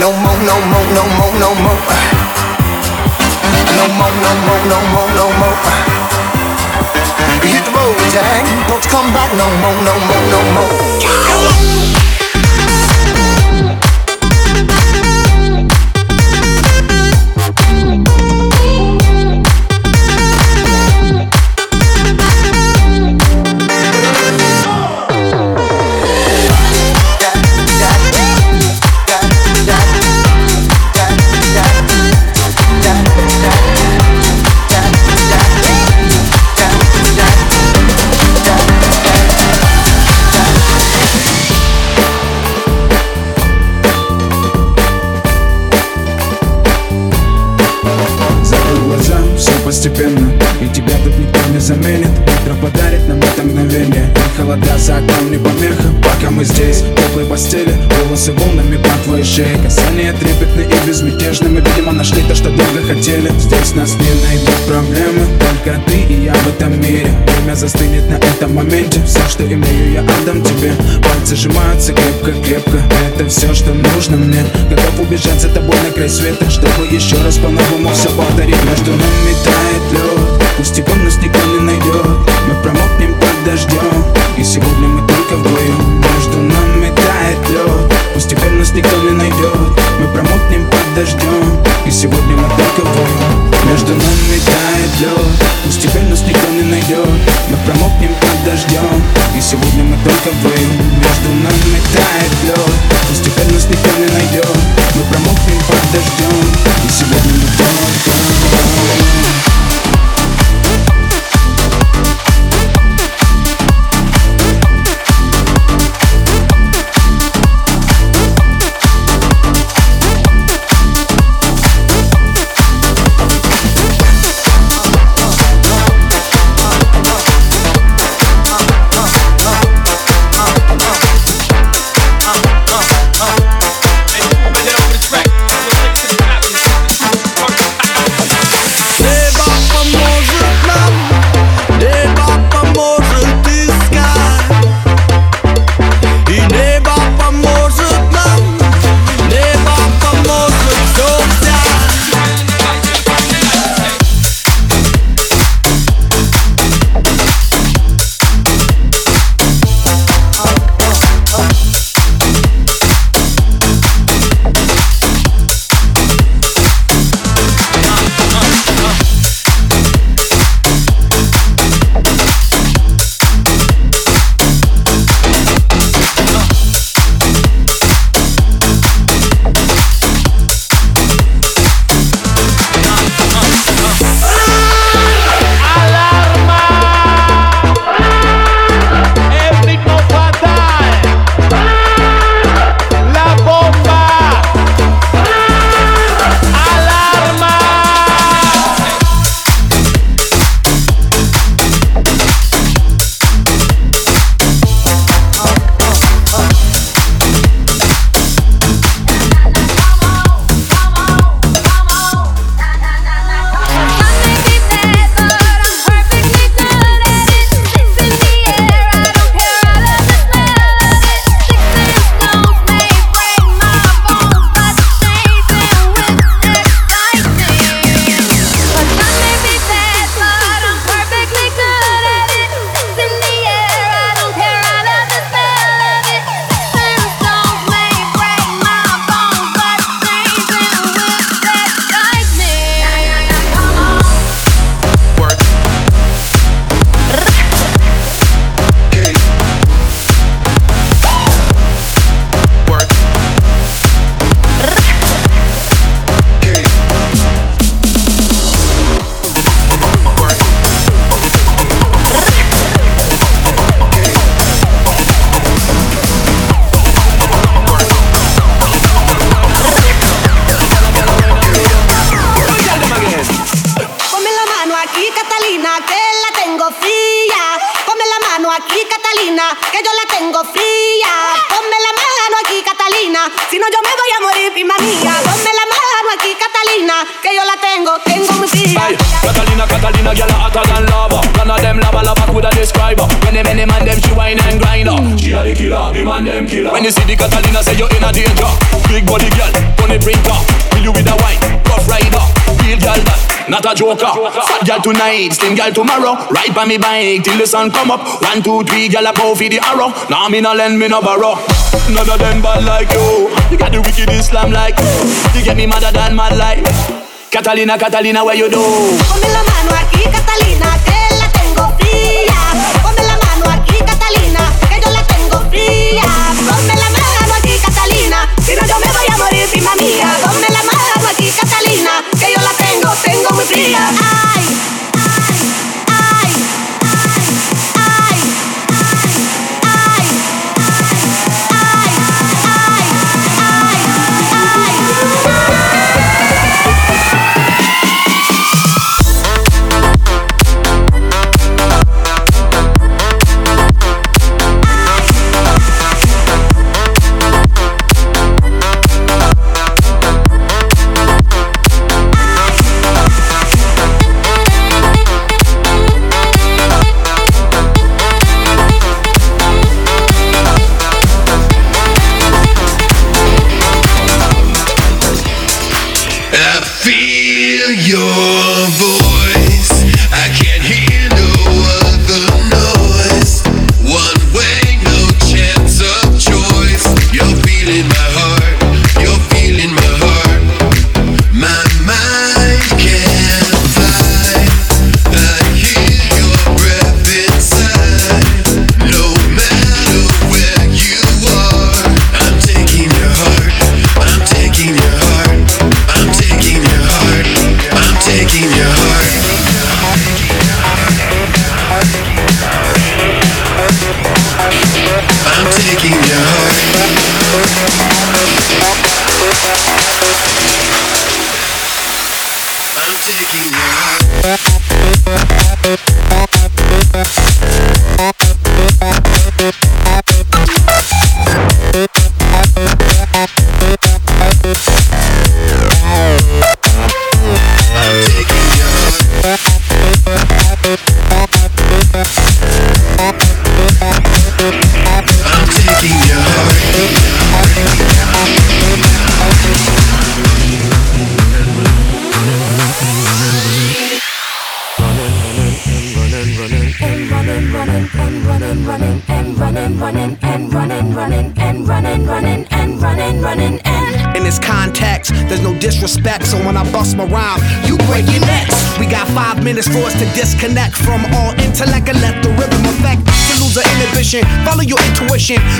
No more, no more, no more, no more. No more, no more, no more, no more. Hit the road, Jack. Don't come back no more, no more, no more. За окном не помеха Пока мы здесь, в теплой постели Волосы волнами по твоей шее. Касания трепетны и безмятежны. Мы, видимо, нашли то, что долго хотели. Здесь нас не найдут проблемы Только ты и я в этом мире. Время застынет на этом моменте. Все, что имею, я отдам тебе. Пальцы сжимаются крепко-крепко. Это все, что нужно мне. Готов убежать за тобой на край света Чтобы еще раз по-новому все повторить Между нами тает лед Пусть его нас никто не найдет Мы промокнем под дождем. И сегодня мы только вдвоем. Между нами тает лед. Теперь нас никто не найдет Мы промокнем под дождем. И сегодня мы только вдвоем. Между нами тает лед. Теперь нас никто не найдет Мы промокнем под дождем. И сегодня мы только вдвоем Catalina say you're in a danger. Big body girl, on the breaker. Kill you with a white, rough rider. Real girl that, not a joker. Fat girl tonight, slim girl tomorrow. Ride by me bike till the sun come up. One, two, three, girl I bow for the arrow. Now me no lend, me no borrow. None of them bad like you. You got the wicked Islam like you. You get me madder than my life. Catalina, Catalina, where you do? Si no, yo me voy a morir, prima mía. Ponme la mano aquí, Catalina, que yo la tengo, tengo muy fría. patient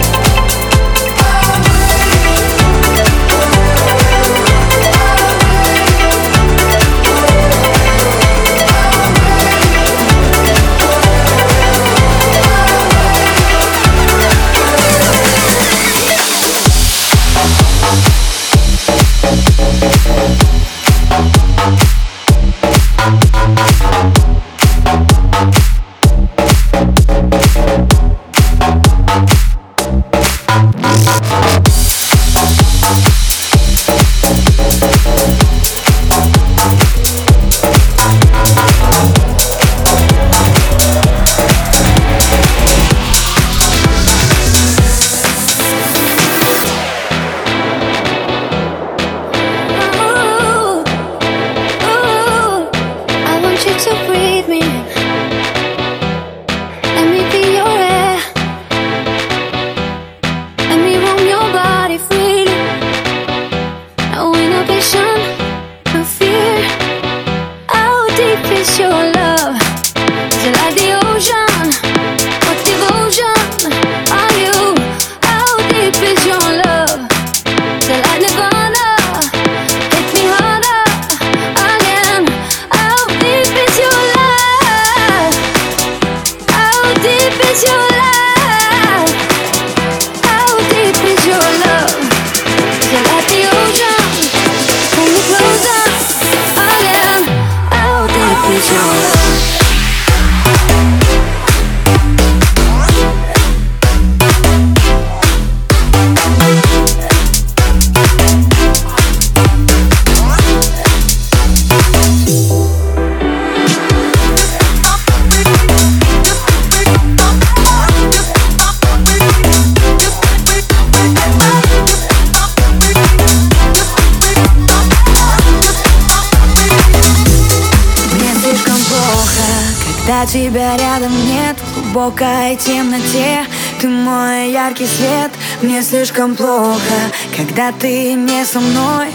Глубокой темноте. Ты мой яркий свет Мне слишком плохо. Когда ты не со мной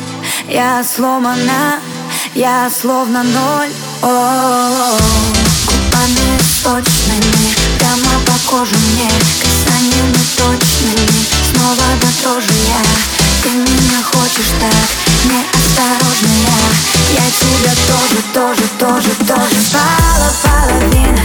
Я сломана Я словно ноль. О -о. Губами сочными Прямо по коже мне. Касаниями точными Снова дотрожу я. Ты меня хочешь так Неосторожная Я. Тебя тоже, тоже, тоже, тоже. Пала половина,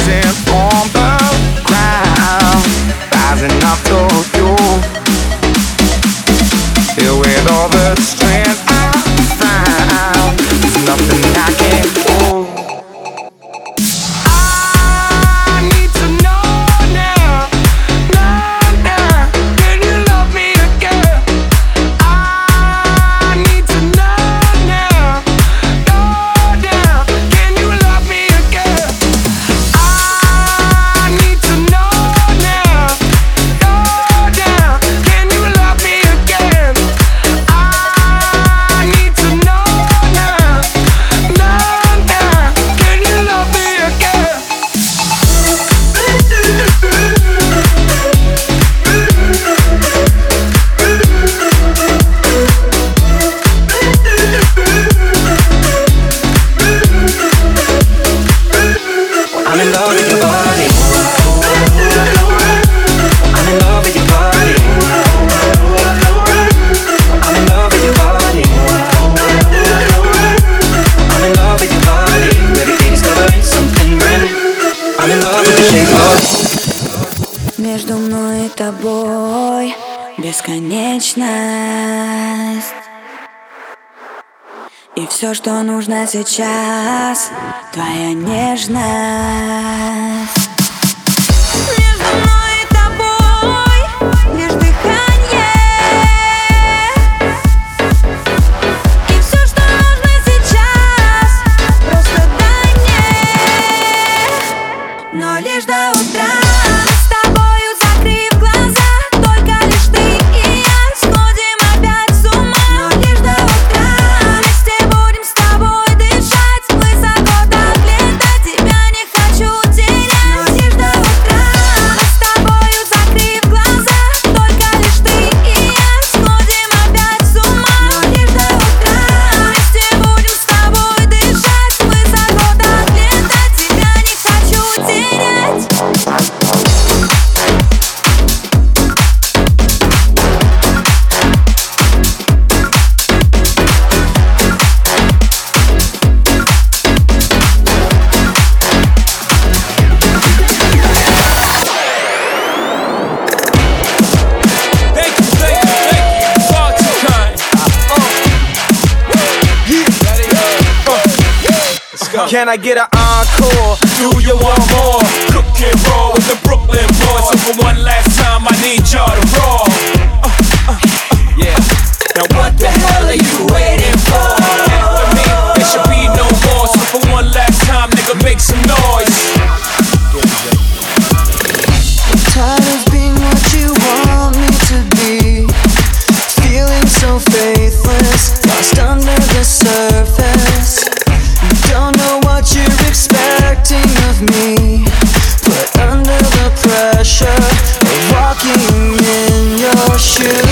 rising on the что нужно сейчас. Твоя нежность. I get up. Yeah.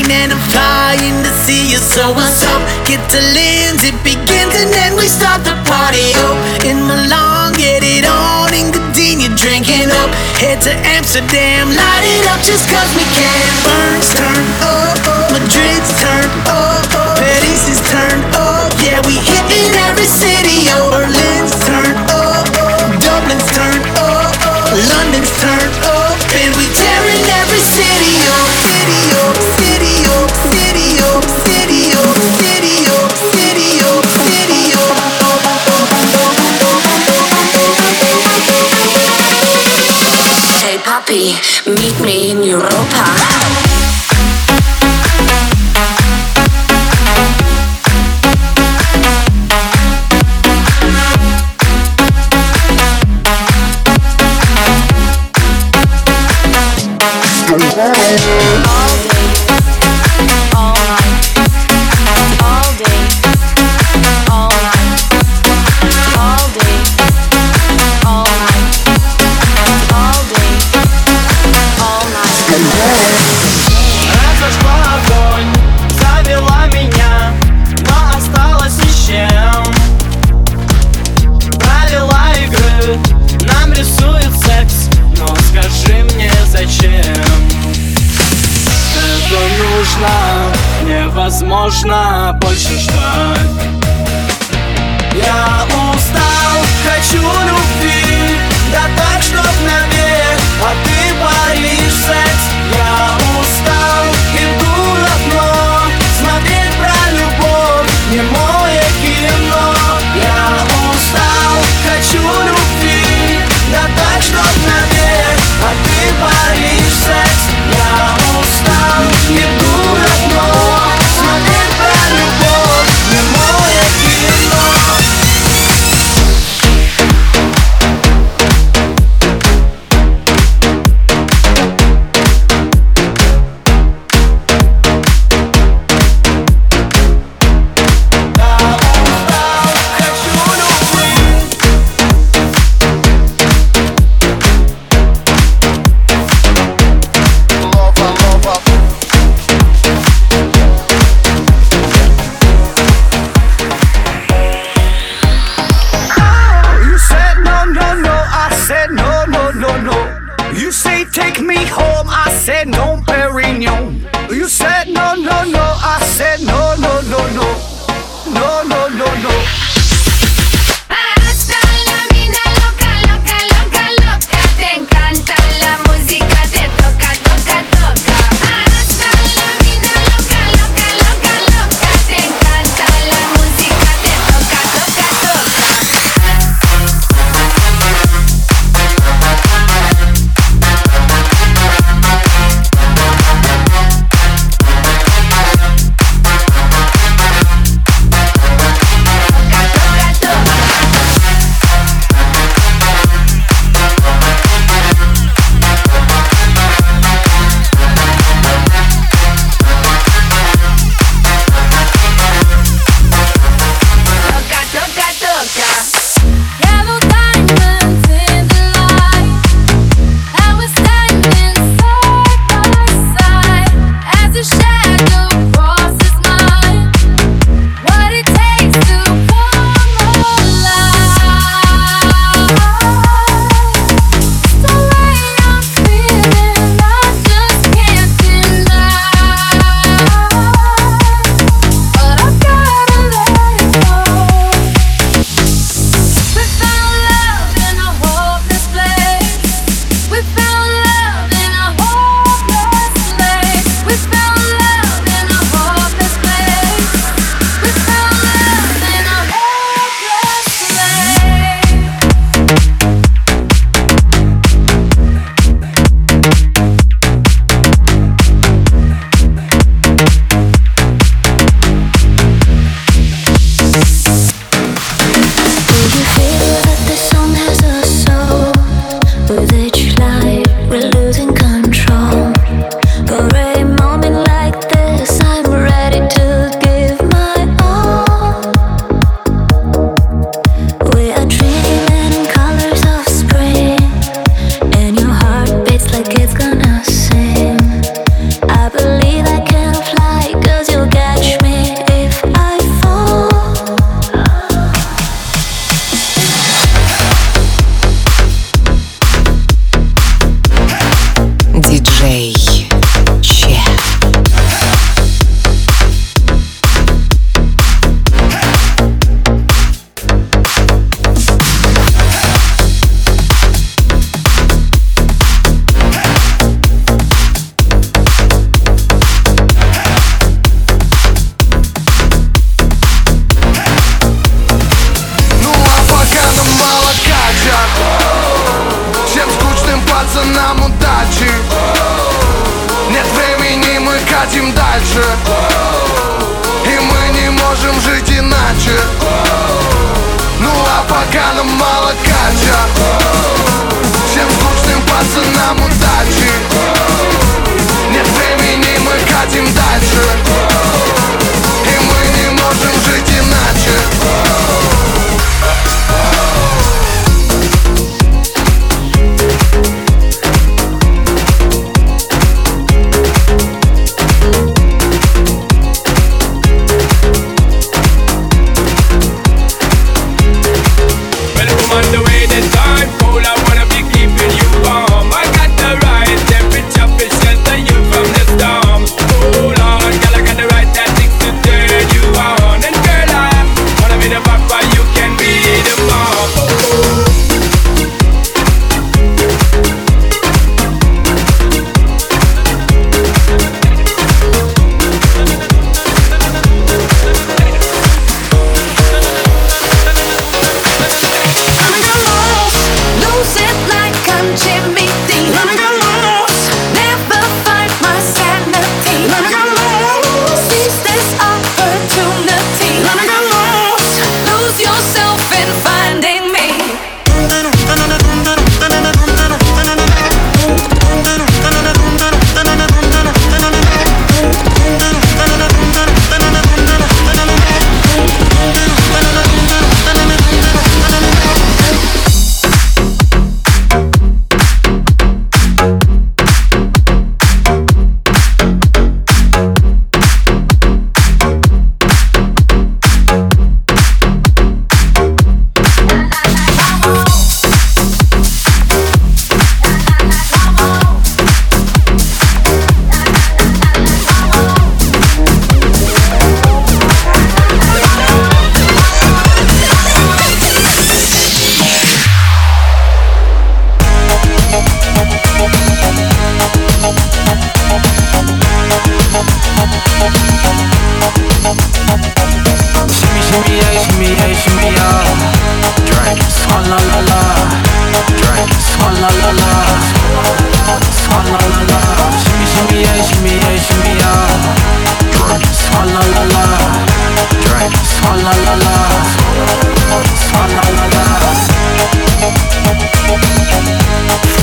rain and I'm flying to see you. So what's up? Get to Linz, it begins and then we start the party. Oh, in Milan, get it on in Gdynia, drinking up. Head to Amsterdam, light it up just cause we can. Burns turn up, oh, oh. Madrid's turn up, oh, Paris is turn up. Yeah, we hitting every city. Oh, Berlin's me in Europa.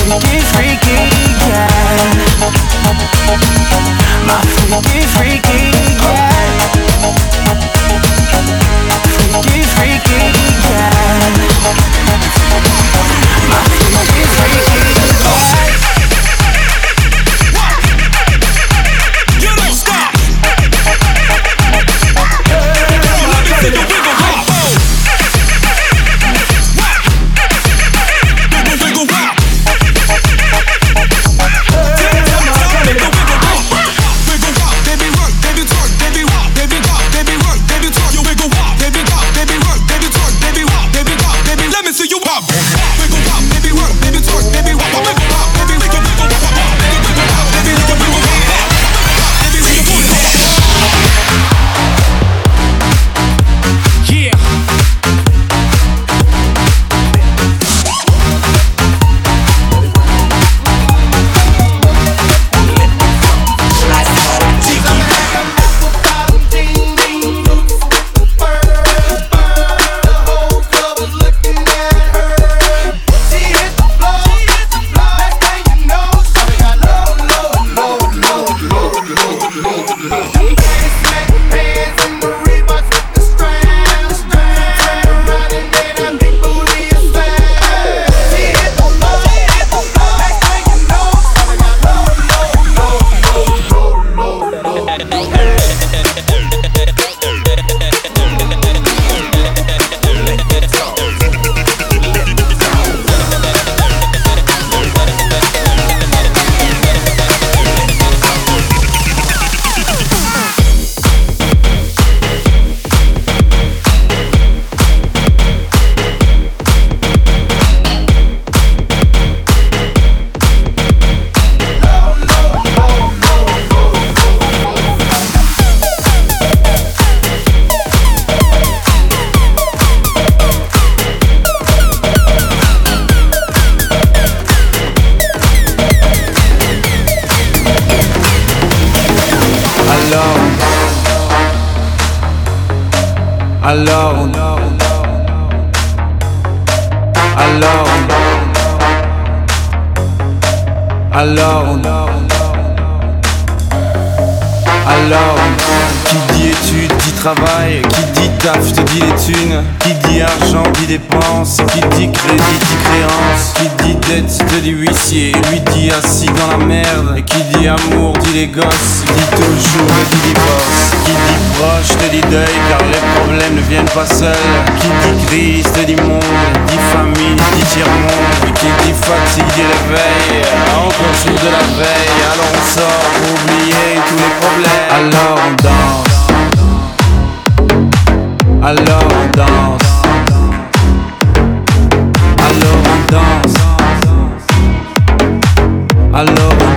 Freaky, freaky, yeah. My freaky, freaky, I love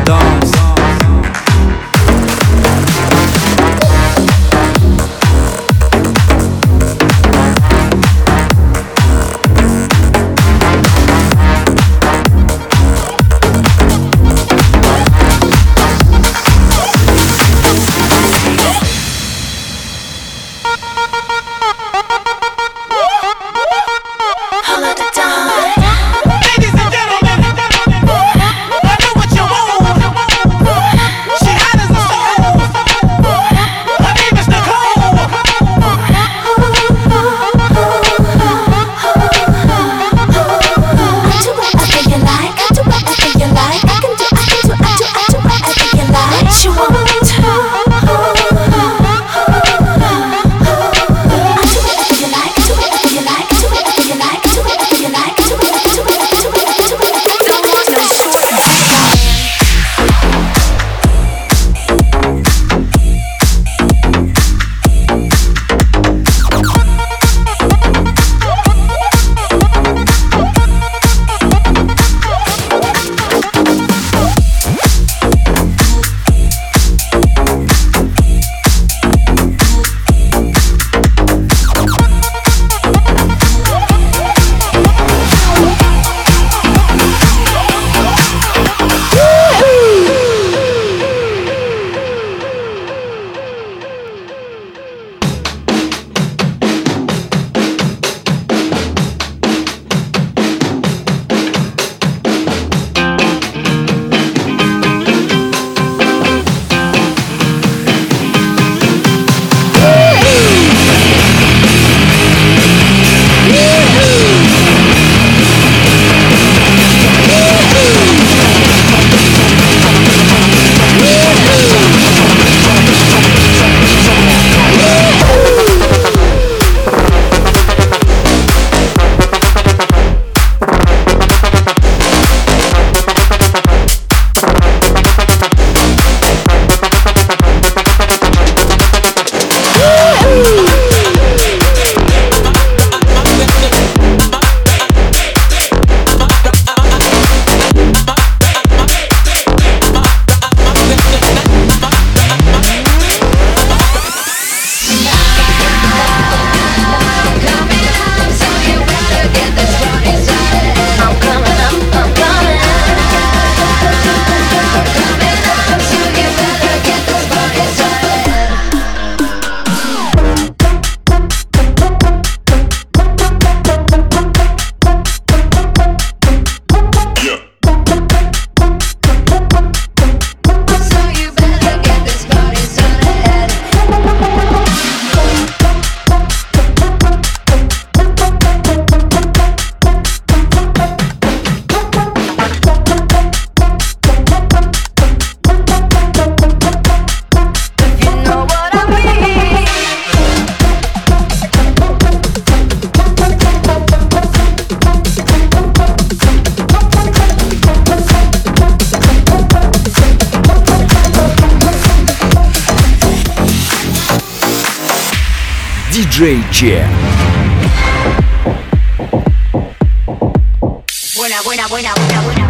Buena, buena, buena, buena, buena.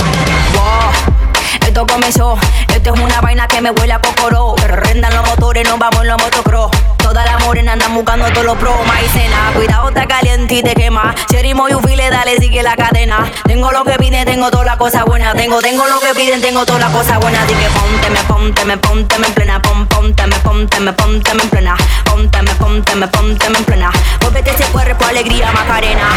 Wow, esto comenzó. Esto es una vaina que me huele a cocoró. Pero rendan los motores, nos vamos en los motocross. Toda la morena andan buscando todos los pro maicena. Cuidado, está caliente y te quema. Cherry Moyufile, dale, sigue la cadena. Tengo lo que piden, tengo toda la cosa buena. Tengo, tengo lo que piden, tengo toda la cosa buena. Así ponte, me ponte, me ponte, me en plena. Pon, ponte, me ponte, me ponte, me en plena. Ponte, me ponte, me ponte, me en plena. Vuelvete ese cuerpo, alegría, Macarena.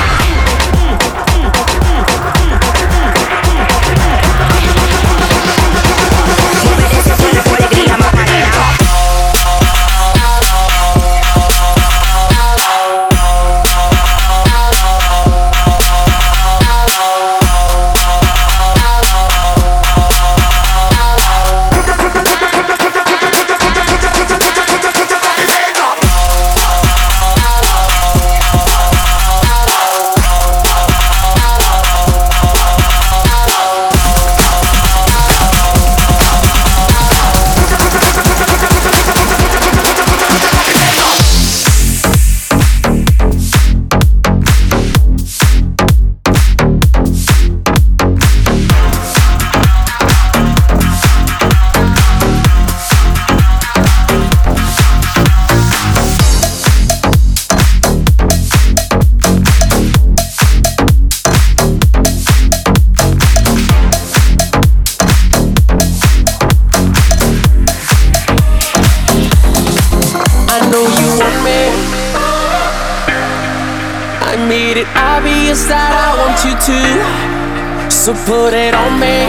So put it on me.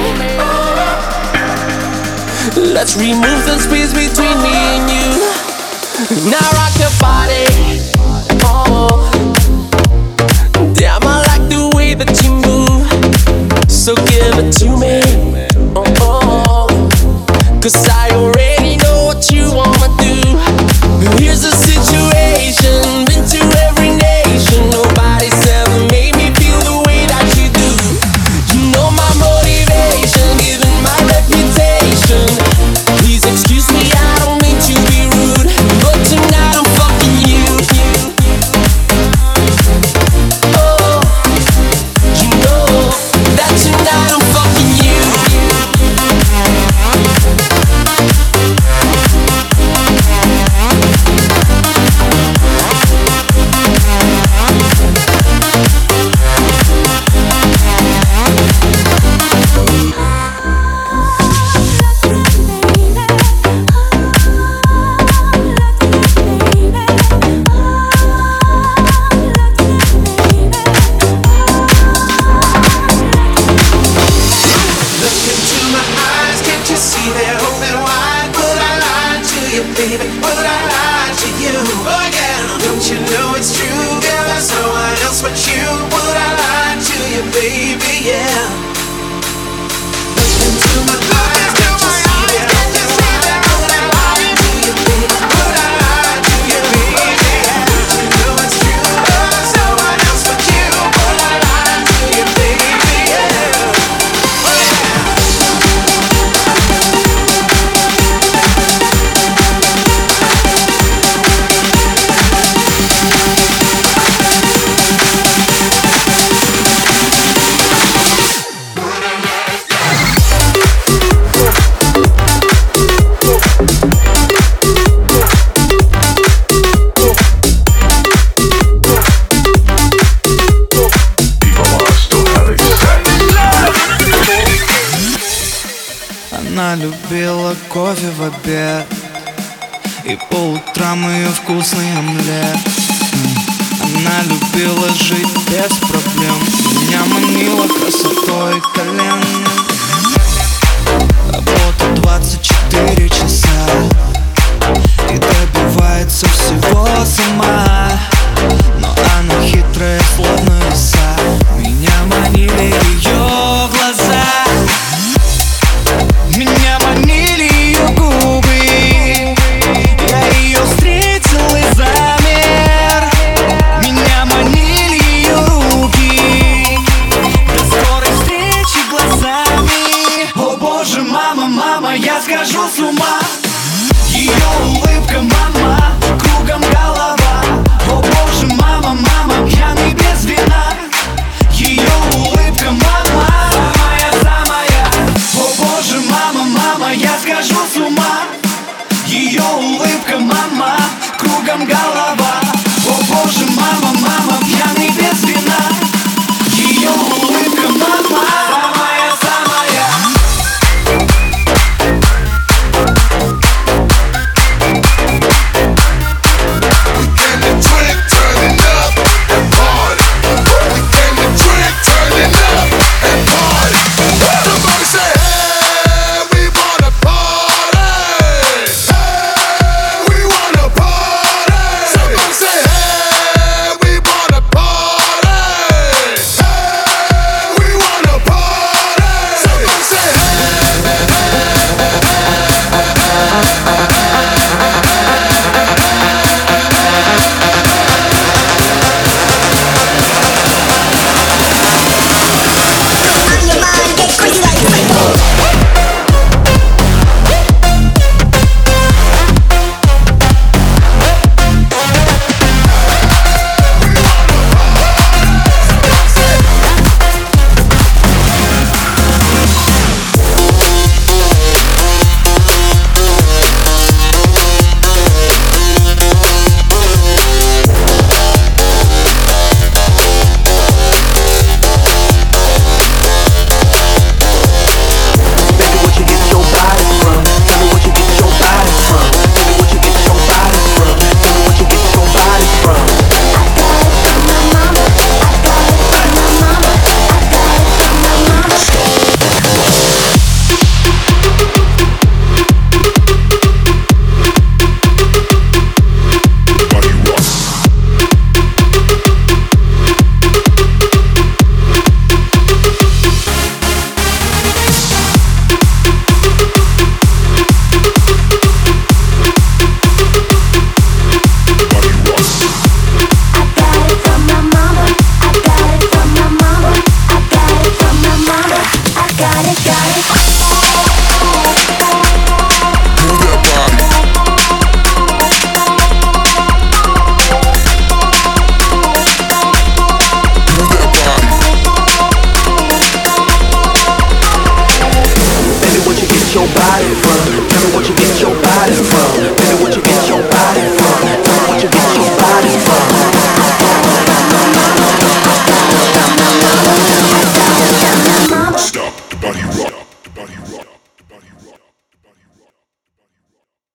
Let's remove the space between me and you. Now